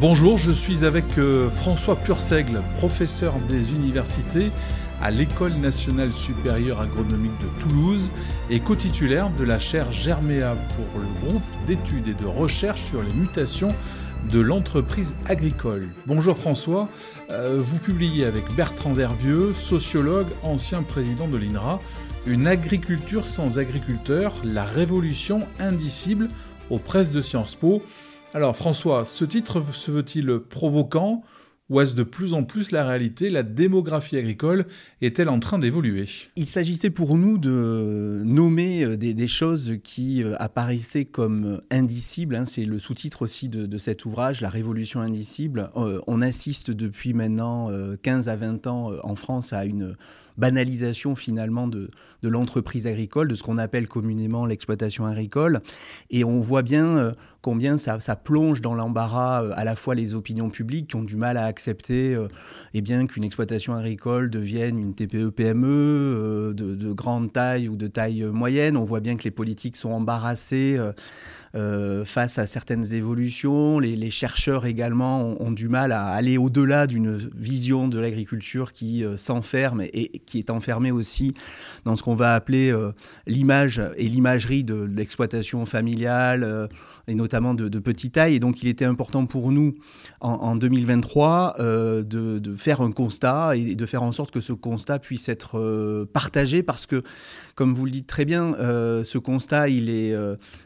Bonjour, je suis avec euh, François Purseigle, professeur des universités à l'École nationale supérieure agronomique de Toulouse et co-titulaire de la chaire Germéa pour le groupe d'études et de recherche sur les mutations de l'entreprise agricole. Bonjour François, euh, vous publiez avec Bertrand Dervieux, sociologue, ancien président de l'INRA, Une agriculture sans agriculteurs, la révolution indicible aux presses de Sciences Po. Alors François, ce titre se veut-il provoquant ou est-ce de plus en plus la réalité? La démographie agricole est-elle en train d'évoluer? Il s'agissait pour nous de nommer euh, des, choses qui euh, apparaissaient comme indicibles. Hein. C'est le sous-titre aussi de, cet ouvrage, La Révolution indicible. Euh, on assiste depuis maintenant 15 à 20 ans en France à une banalisation finalement de, de l'entreprise agricole, de ce qu'on appelle communément l'exploitation agricole. Et on voit bien euh, combien ça, plonge dans l'embarras euh, à la fois les opinions publiques qui ont du mal à accepter euh, eh bien qu'une exploitation agricole devienne une TPE-PME de, de, grande taille ou de taille moyenne. On voit bien que les politiques sont embarrassés. Face à certaines évolutions. Les, chercheurs également ont, du mal à aller au-delà d'une vision de l'agriculture qui s'enferme et, qui est enfermée aussi dans ce qu'on va appeler euh, l'image et l'imagerie de l'exploitation familiale euh, et notamment de, petite taille. Et donc il était important pour nous en, 2023 euh, de, faire un constat et de faire en sorte que ce constat puisse être partagé parce que, comme vous le dites très bien, ce constat il est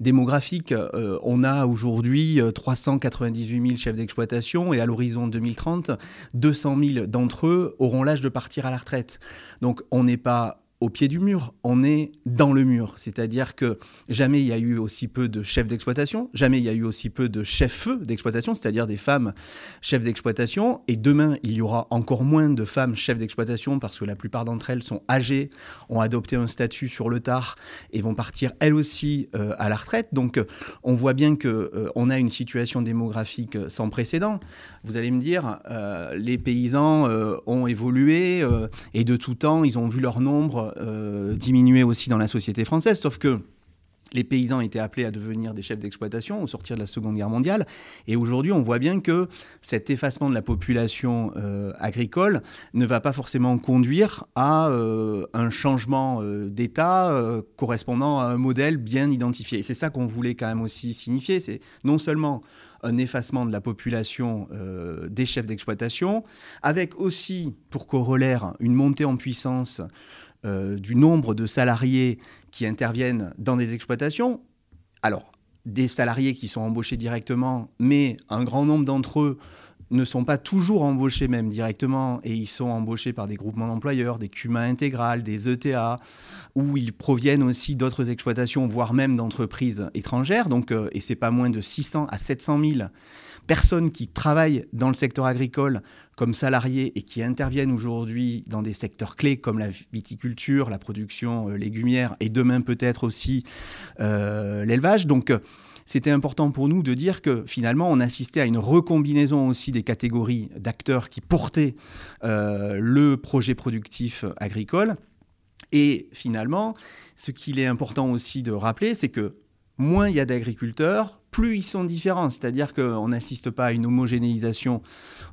démographique. On a aujourd'hui 398 000 chefs d'exploitation et à l'horizon 2030, 200 000 d'entre eux auront l'âge de partir à la retraite. Donc on n'est pas au pied du mur, on est dans le mur. C'est-à-dire que jamais il y a eu aussi peu de chefs d'exploitation, jamais il y a eu aussi peu de chefs d'exploitation, c'est-à-dire des femmes chefs d'exploitation. Et demain, il y aura encore moins de femmes chefs d'exploitation parce que la plupart d'entre elles sont âgées, ont adopté un statut sur le tard et vont partir elles aussi euh, à la retraite. Donc on voit bien qu'on euh, on a une situation démographique sans précédent. Vous allez me dire, euh, les paysans ont évolué et de tout temps, ils ont vu leur nombre euh, diminuer aussi dans la société française, sauf que les paysans étaient appelés à devenir des chefs d'exploitation au sortir de la Seconde Guerre mondiale. Et aujourd'hui, on voit bien que cet effacement de la population euh, agricole ne va pas forcément conduire à euh, un changement d'État correspondant à un modèle bien identifié. C'est ça qu'on voulait quand même aussi signifier. C'est non seulement un effacement de la population des chefs d'exploitation, avec aussi, pour corollaire, une montée en puissance euh, du nombre de salariés qui interviennent dans des exploitations. Alors, des salariés qui sont embauchés directement, mais un grand nombre d'entre eux ne sont pas toujours embauchés même directement et ils sont embauchés par des groupements d'employeurs, des CUMA intégrales, des ETA, où ils proviennent aussi d'autres exploitations, voire même d'entreprises étrangères. Donc, euh, et c'est pas moins de 600 à 700 000 personnes qui travaillent dans le secteur agricole comme salariés et qui interviennent aujourd'hui dans des secteurs clés comme la viticulture, la production euh, légumière et demain peut-être aussi euh, l'élevage. Donc euh, c'était important pour nous de dire que finalement on assistait à une recombinaison aussi des catégories d'acteurs qui portaient le projet productif agricole. Et finalement, ce qu'il est important aussi de rappeler, c'est que moins il y a d'agriculteurs, plus ils sont différents. C'est-à-dire qu'on n'assiste pas à une homogénéisation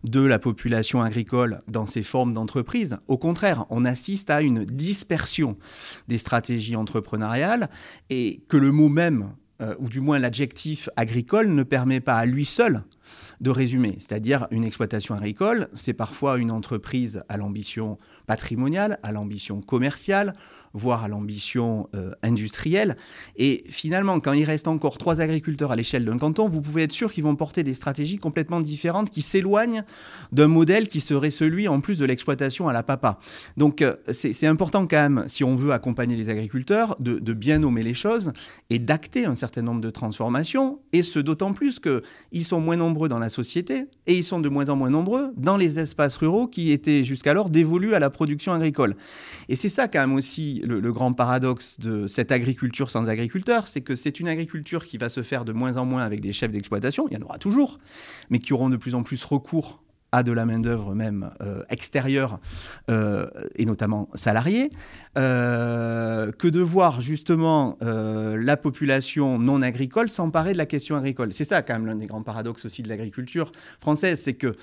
de la population agricole dans ces formes d'entreprise. Au contraire, on assiste à une dispersion des stratégies entrepreneuriales et que le mot même, euh, ou du moins l'adjectif agricole, ne permet pas à lui seul de résumer. C'est-à-dire une exploitation agricole, c'est parfois une entreprise à l'ambition patrimoniale, à l'ambition commerciale, voire à l'ambition euh, industrielle. Et finalement, quand il reste encore trois agriculteurs à l'échelle d'un canton, vous pouvez être sûr qu'ils vont porter des stratégies complètement différentes qui s'éloignent d'un modèle qui serait celui en plus de l'exploitation à la papa. Donc euh, c'est important quand même, si on veut accompagner les agriculteurs, de, de bien nommer les choses et d'acter un certain nombre de transformations, et ce d'autant plus qu'ils sont moins nombreux dans la société et ils sont de moins en moins nombreux dans les espaces ruraux qui étaient jusqu'alors dévolus à la production agricole. Et c'est ça quand même aussi le, grand paradoxe de cette agriculture sans agriculteurs, c'est que c'est une agriculture qui va se faire de moins en moins avec des chefs d'exploitation, il y en aura toujours, mais qui auront de plus en plus recours à de la main-d'œuvre même euh, extérieure euh, et notamment salariée, euh, que de voir justement la population non agricole s'emparer de la question agricole. C'est ça quand même l'un des grands paradoxes aussi de l'agriculture française, c'est que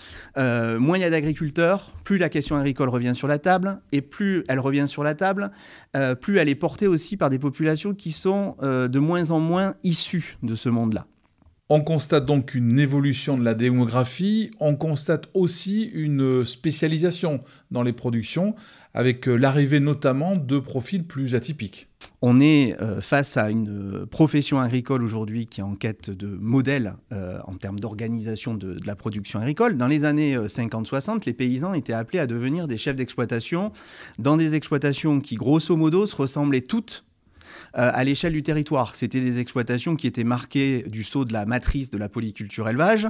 moins il y a d'agriculteurs, plus la question agricole revient sur la table, et plus elle revient sur la table, plus elle est portée aussi par des populations qui sont de moins en moins issues de ce monde-là. On constate donc une évolution de la démographie, on constate aussi une spécialisation dans les productions, avec euh, l'arrivée notamment de profils plus atypiques. On est euh, face à une profession agricole aujourd'hui qui est en quête de modèles euh, en termes d'organisation de, la production agricole. Dans les années 50-60, les paysans étaient appelés à devenir des chefs d'exploitation dans des exploitations qui, grosso modo, se ressemblaient toutes euh, à l'échelle du territoire. C'était des exploitations qui étaient marquées du saut de la matrice de la polyculture élevage.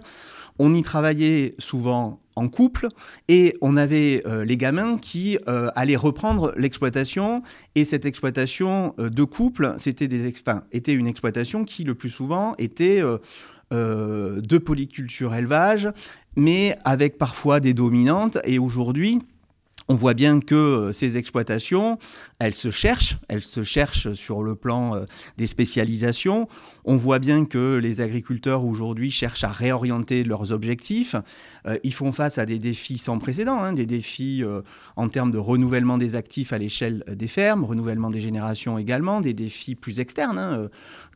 On y travaillait souvent en couple et on avait euh, les gamins qui euh, allaient reprendre l'exploitation et cette exploitation de couple, c'était était une exploitation qui le plus souvent était de polyculture élevage, mais avec parfois des dominantes et aujourd'hui on voit bien que euh, ces exploitations, elles se cherchent, elles se cherchent sur le plan euh, des spécialisations. On voit bien que les agriculteurs aujourd'hui cherchent à réorienter leurs objectifs. Euh, ils font face à des défis sans précédent, hein, des défis en termes de renouvellement des actifs à l'échelle des fermes, renouvellement des générations également, des défis plus externes. Hein,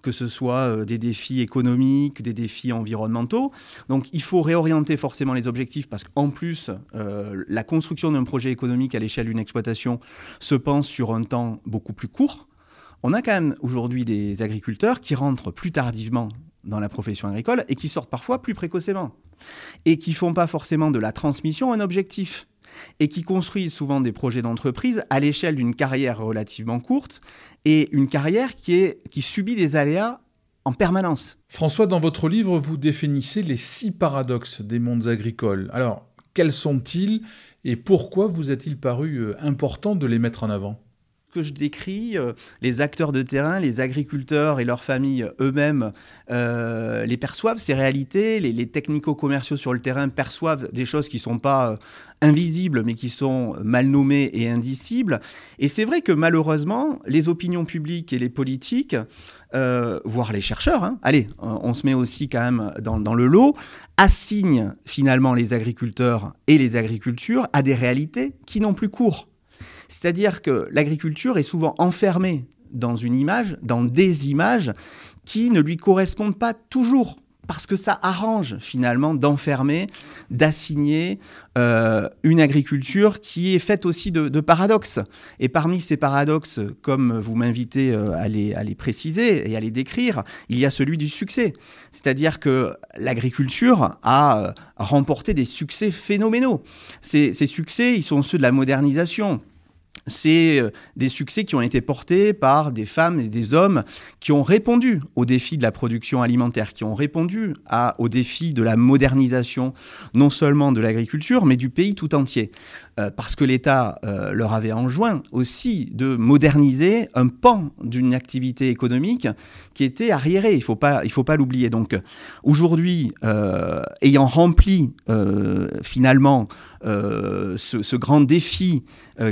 que ce soit des défis économiques, des défis environnementaux. Donc il faut réorienter forcément les objectifs parce qu'en plus, la construction d'un projet économique économique à l'échelle d'une exploitation se pense sur un temps beaucoup plus court. On a quand même aujourd'hui des agriculteurs qui rentrent plus tardivement dans la profession agricole et qui sortent parfois plus précocement et qui font pas forcément de la transmission un objectif et qui construisent souvent des projets d'entreprise à l'échelle d'une carrière relativement courte et une carrière qui, est, qui subit des aléas en permanence. François, dans votre livre, vous définissez les six paradoxes des mondes agricoles. Alors, quels sont-ils et pourquoi vous a-t-il paru euh, important de les mettre en avant? Que je décris, euh, les acteurs de terrain, les agriculteurs et leurs familles eux-mêmes euh, les perçoivent, ces réalités. Les, technico-commerciaux sur le terrain perçoivent des choses qui ne sont pas invisibles, mais qui sont mal nommées et indicibles. Et c'est vrai que malheureusement, les opinions publiques et les politiques, voire les chercheurs, hein, allez, on, se met aussi quand même dans, dans le lot, assignent finalement les agriculteurs et les agricultures à des réalités qui n'ont plus cours. C'est-à-dire que l'agriculture est souvent enfermée dans une image, dans des images qui ne lui correspondent pas toujours parce que ça arrange finalement d'enfermer, d'assigner euh, une agriculture qui est faite aussi de, paradoxes. Et parmi ces paradoxes, comme vous m'invitez euh, à les, préciser et à les décrire, il y a celui du succès. C'est-à-dire que l'agriculture a euh, remporté des succès phénoménaux. Ces, ces succès, ils sont ceux de la modernisation c'est euh, des succès qui ont été portés par des femmes et des hommes qui ont répondu aux défis de la production alimentaire, qui ont répondu aux défis de la modernisation, non seulement de l'agriculture, mais du pays tout entier. Euh, parce que l'État euh, leur avait enjoint aussi de moderniser un pan d'une activité économique qui était arriérée. Il ne faut pas, faut pas l'oublier. Donc aujourd'hui, ayant rempli finalement ce, ce, grand défi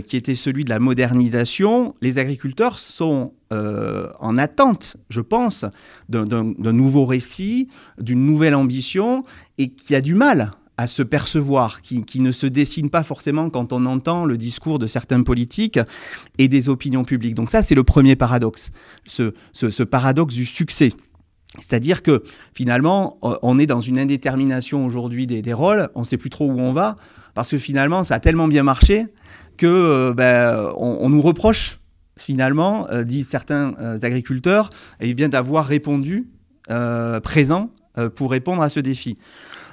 qui était celui de la modernisation, les agriculteurs sont euh, en attente, je pense, d'un nouveau récit, d'une nouvelle ambition, et qui a du mal à se percevoir, qui, ne se dessine pas forcément quand on entend le discours de certains politiques et des opinions publiques. Donc ça, c'est le premier paradoxe, ce, paradoxe du succès. C'est-à-dire que finalement, on est dans une indétermination aujourd'hui des, rôles, on ne sait plus trop où on va, parce que finalement, ça a tellement bien marché que euh, ben, on, nous reproche finalement, euh, disent certains euh, agriculteurs, eh bien d'avoir répondu présent pour répondre à ce défi.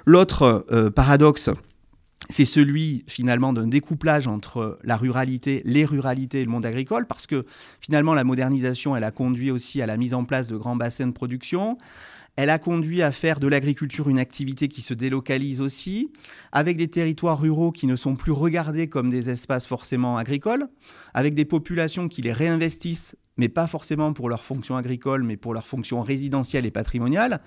L'autre paradoxe, c'est celui finalement d'un découplage entre la ruralité, les ruralités et le monde agricole, parce que finalement la modernisation, elle a conduit aussi à la mise en place de grands bassins de production. Elle a conduit à faire de l'agriculture une activité qui se délocalise aussi, avec des territoires ruraux qui ne sont plus regardés comme des espaces forcément agricoles, avec des populations qui les réinvestissent, mais pas forcément pour leur fonction agricole, mais pour leur fonction résidentielle et patrimoniale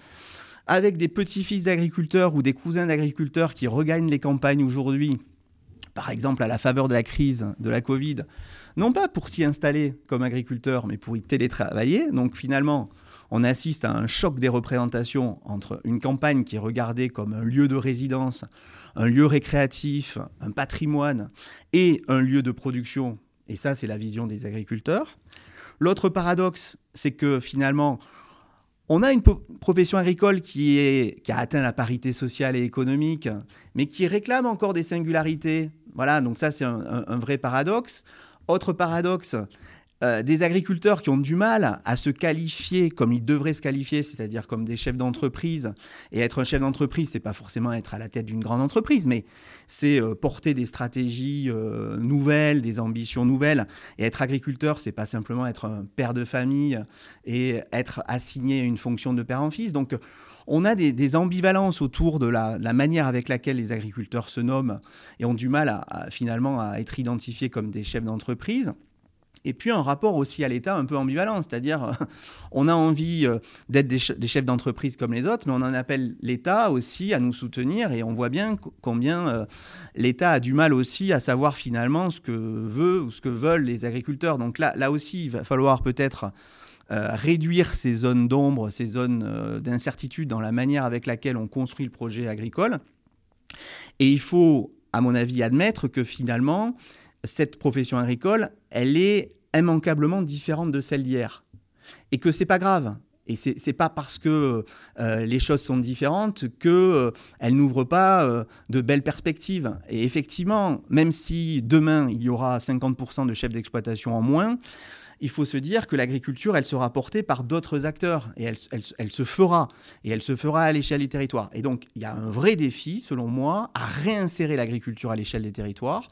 avec des petits-fils d'agriculteurs ou des cousins d'agriculteurs qui regagnent les campagnes aujourd'hui, par exemple à la faveur de la crise de la Covid, non pas pour s'y installer comme agriculteurs, mais pour y télétravailler. Donc finalement, on assiste à un choc des représentations entre une campagne qui est regardée comme un lieu de résidence, un lieu récréatif, un patrimoine, et un lieu de production. Et ça, c'est la vision des agriculteurs. L'autre paradoxe, c'est que finalement, on a une profession agricole qui, est, qui a atteint la parité sociale et économique, mais qui réclame encore des singularités. Voilà, donc ça c'est un, vrai paradoxe. Autre paradoxe, euh, des agriculteurs qui ont du mal à se qualifier comme ils devraient se qualifier, c'est-à-dire comme des chefs d'entreprise. Et être un chef d'entreprise, c'est pas forcément être à la tête d'une grande entreprise, mais c'est euh, porter des stratégies euh, nouvelles, des ambitions nouvelles. Et être agriculteur, c'est pas simplement être un père de famille et être assigné à une fonction de père en fils. Donc on a des, ambivalences autour de la, manière avec laquelle les agriculteurs se nomment et ont du mal finalement à être identifiés comme des chefs d'entreprise. Et puis un rapport aussi à l'État un peu ambivalent, c'est-à-dire on a envie euh, d'être des, chefs d'entreprise comme les autres, mais on en appelle l'État aussi à nous soutenir et on voit bien combien euh, l'État a du mal aussi à savoir finalement ce que veut ou ce que veulent les agriculteurs. Donc là, là aussi, il va falloir peut-être euh, réduire ces zones d'ombre, ces zones d'incertitude dans la manière avec laquelle on construit le projet agricole. Et il faut, à mon avis, admettre que finalement, cette profession agricole, elle est immanquablement différente de celle d'hier. Et que c'est pas grave. Et c'est n'est pas parce que euh, les choses sont différentes qu'elles euh, n'ouvrent pas euh, de belles perspectives. Et effectivement, même si demain il y aura 50% de chefs d'exploitation en moins, il faut se dire que l'agriculture, elle sera portée par d'autres acteurs et elle, se fera. Et elle se fera à l'échelle du territoire. Et donc, il y a un vrai défi, selon moi, à réinsérer l'agriculture à l'échelle des territoires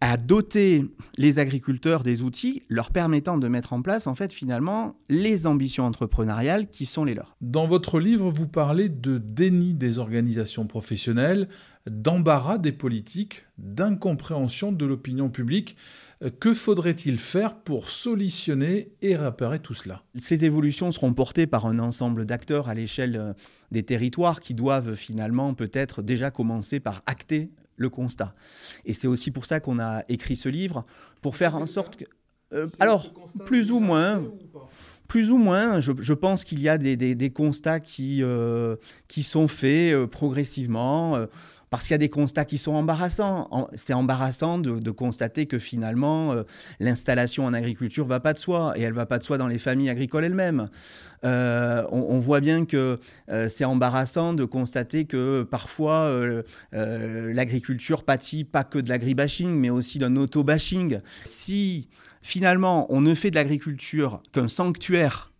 à doter les agriculteurs des outils leur permettant de mettre en place en fait finalement les ambitions entrepreneuriales qui sont les leurs. Dans votre livre, vous parlez de déni des organisations professionnelles, d'embarras des politiques, d'incompréhension de l'opinion publique. Que faudrait-il faire pour solutionner et réparer tout cela? Ces évolutions seront portées par un ensemble d'acteurs à l'échelle euh, des territoires qui doivent finalement peut-être déjà commencer par acter le constat. Et c'est aussi pour ça qu'on a écrit ce livre, pour faire en sorte que... Euh, alors, plus ou moins... plus ou moins, je, pense qu'il y a des, constats qui, euh, qui sont faits euh, progressivement parce qu'il y a des constats qui sont embarrassants. C'est embarrassant de, constater que finalement, euh, l'installation en agriculture va pas de soi, et elle va pas de soi dans les familles agricoles elles-mêmes. Euh, on, voit bien que euh, c'est embarrassant de constater que parfois l'agriculture pâtit pas que de l'agribashing, mais aussi d'un auto-bashing. Si finalement on ne fait de l'agriculture qu'un sanctuaire,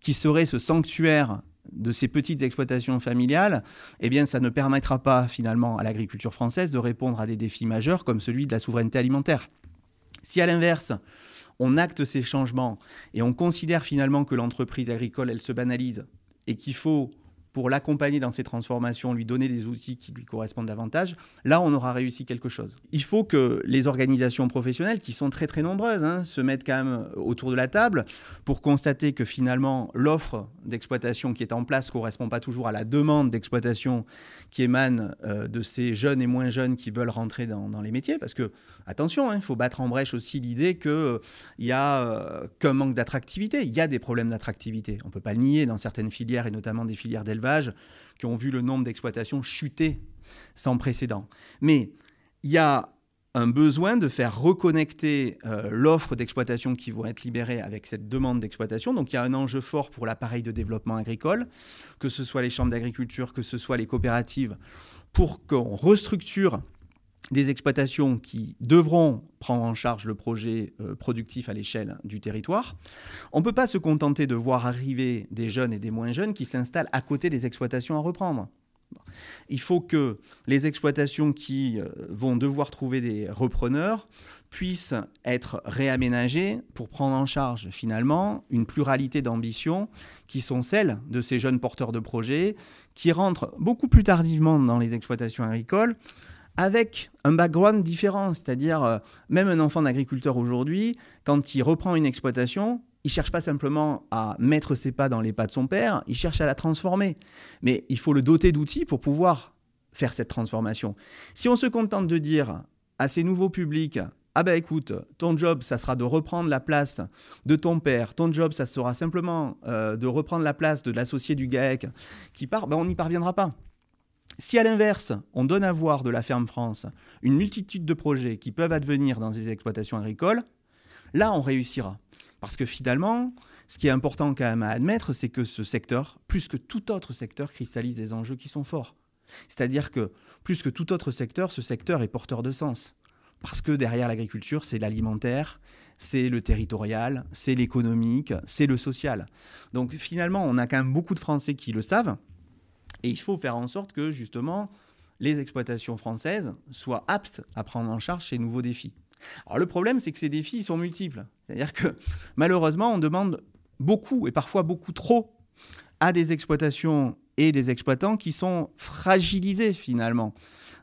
qui serait ce sanctuaire de ces petites exploitations familiales, eh bien, ça ne permettra pas finalement à l'agriculture française de répondre à des défis majeurs comme celui de la souveraineté alimentaire. Si à l'inverse, on acte ces changements et on considère finalement que l'entreprise agricole, elle se banalise et qu'il faut pour l'accompagner dans ses transformations, lui donner des outils qui lui correspondent davantage, là, on aura réussi quelque chose. Il faut que les organisations professionnelles, qui sont très très nombreuses, hein, se mettent quand même autour de la table pour constater que finalement, l'offre d'exploitation qui est en place ne correspond pas toujours à la demande d'exploitation qui émane euh, de ces jeunes et moins jeunes qui veulent rentrer dans, les métiers. Parce que, attention, hein, il faut battre en brèche aussi l'idée qu'il euh, n'y a euh, qu'un manque d'attractivité. Il y a des problèmes d'attractivité. On ne peut pas le nier dans certaines filières et notamment des filières d'élevage qui ont vu le nombre d'exploitations chuter sans précédent. Mais il y a un besoin de faire reconnecter euh, l'offre d'exploitation qui vont être libérées avec cette demande d'exploitation. Donc il y a un enjeu fort pour l'appareil de développement agricole, que ce soit les chambres d'agriculture, que ce soit les coopératives, pour qu'on restructure des exploitations qui devront prendre en charge le projet euh, productif à l'échelle du territoire. On ne peut pas se contenter de voir arriver des jeunes et des moins jeunes qui s'installent à côté des exploitations à reprendre. Il faut que les exploitations qui euh, vont devoir trouver des repreneurs puissent être réaménagées pour prendre en charge finalement une pluralité d'ambitions qui sont celles de ces jeunes porteurs de projets qui rentrent beaucoup plus tardivement dans les exploitations agricoles avec un background différent. C'est-à-dire, euh, même un enfant d'agriculteur aujourd'hui, quand il reprend une exploitation, il cherche pas simplement à mettre ses pas dans les pas de son père, il cherche à la transformer. Mais il faut le doter d'outils pour pouvoir faire cette transformation. Si on se contente de dire à ces nouveaux publics, ah ben écoute, ton job, ça sera de reprendre la place de ton père, ton job, ça sera simplement euh, de reprendre la place de l'associé du GAEC qui part, ben on n'y parviendra pas. Si à l'inverse, on donne à voir de la ferme France une multitude de projets qui peuvent advenir dans des exploitations agricoles, là on réussira. Parce que finalement, ce qui est important quand même à admettre, c'est que ce secteur, plus que tout autre secteur, cristallise des enjeux qui sont forts. C'est-à-dire que plus que tout autre secteur, ce secteur est porteur de sens. Parce que derrière l'agriculture, c'est l'alimentaire, c'est le territorial, c'est l'économique, c'est le social. Donc finalement, on a quand même beaucoup de Français qui le savent. Et il faut faire en sorte que justement, les exploitations françaises soient aptes à prendre en charge ces nouveaux défis. Alors le problème, c'est que ces défis sont multiples. C'est-à-dire que malheureusement, on demande beaucoup et parfois beaucoup trop à des exploitations et des exploitants qui sont fragilisés finalement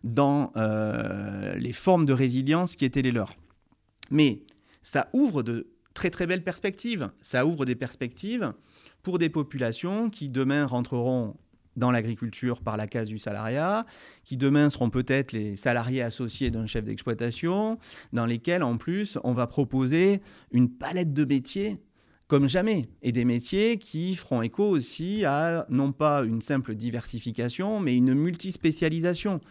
dans euh, les formes de résilience qui étaient les leurs. Mais ça ouvre de très très belles perspectives. Ça ouvre des perspectives pour des populations qui demain rentreront dans l'agriculture par la case du salariat, qui demain seront peut-être les salariés associés d'un chef d'exploitation, dans lesquels en plus on va proposer une palette de métiers comme jamais, et des métiers qui feront écho aussi à non pas une simple diversification, mais une multispécialisation.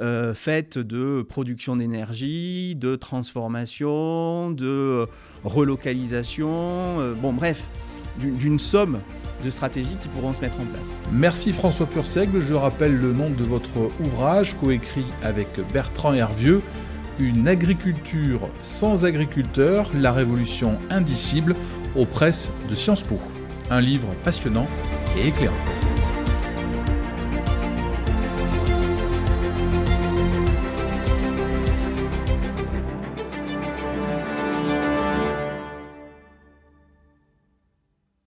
Euh, faite de production d'énergie, de transformation, de relocalisation, euh, bon bref, d'une somme de stratégies qui pourront se mettre en place. Merci François Purseigle, je rappelle le nom de votre ouvrage coécrit avec Bertrand Hervieux, Une agriculture sans agriculteurs, la révolution indicible aux presses de Sciences Po. Un livre passionnant et éclairant.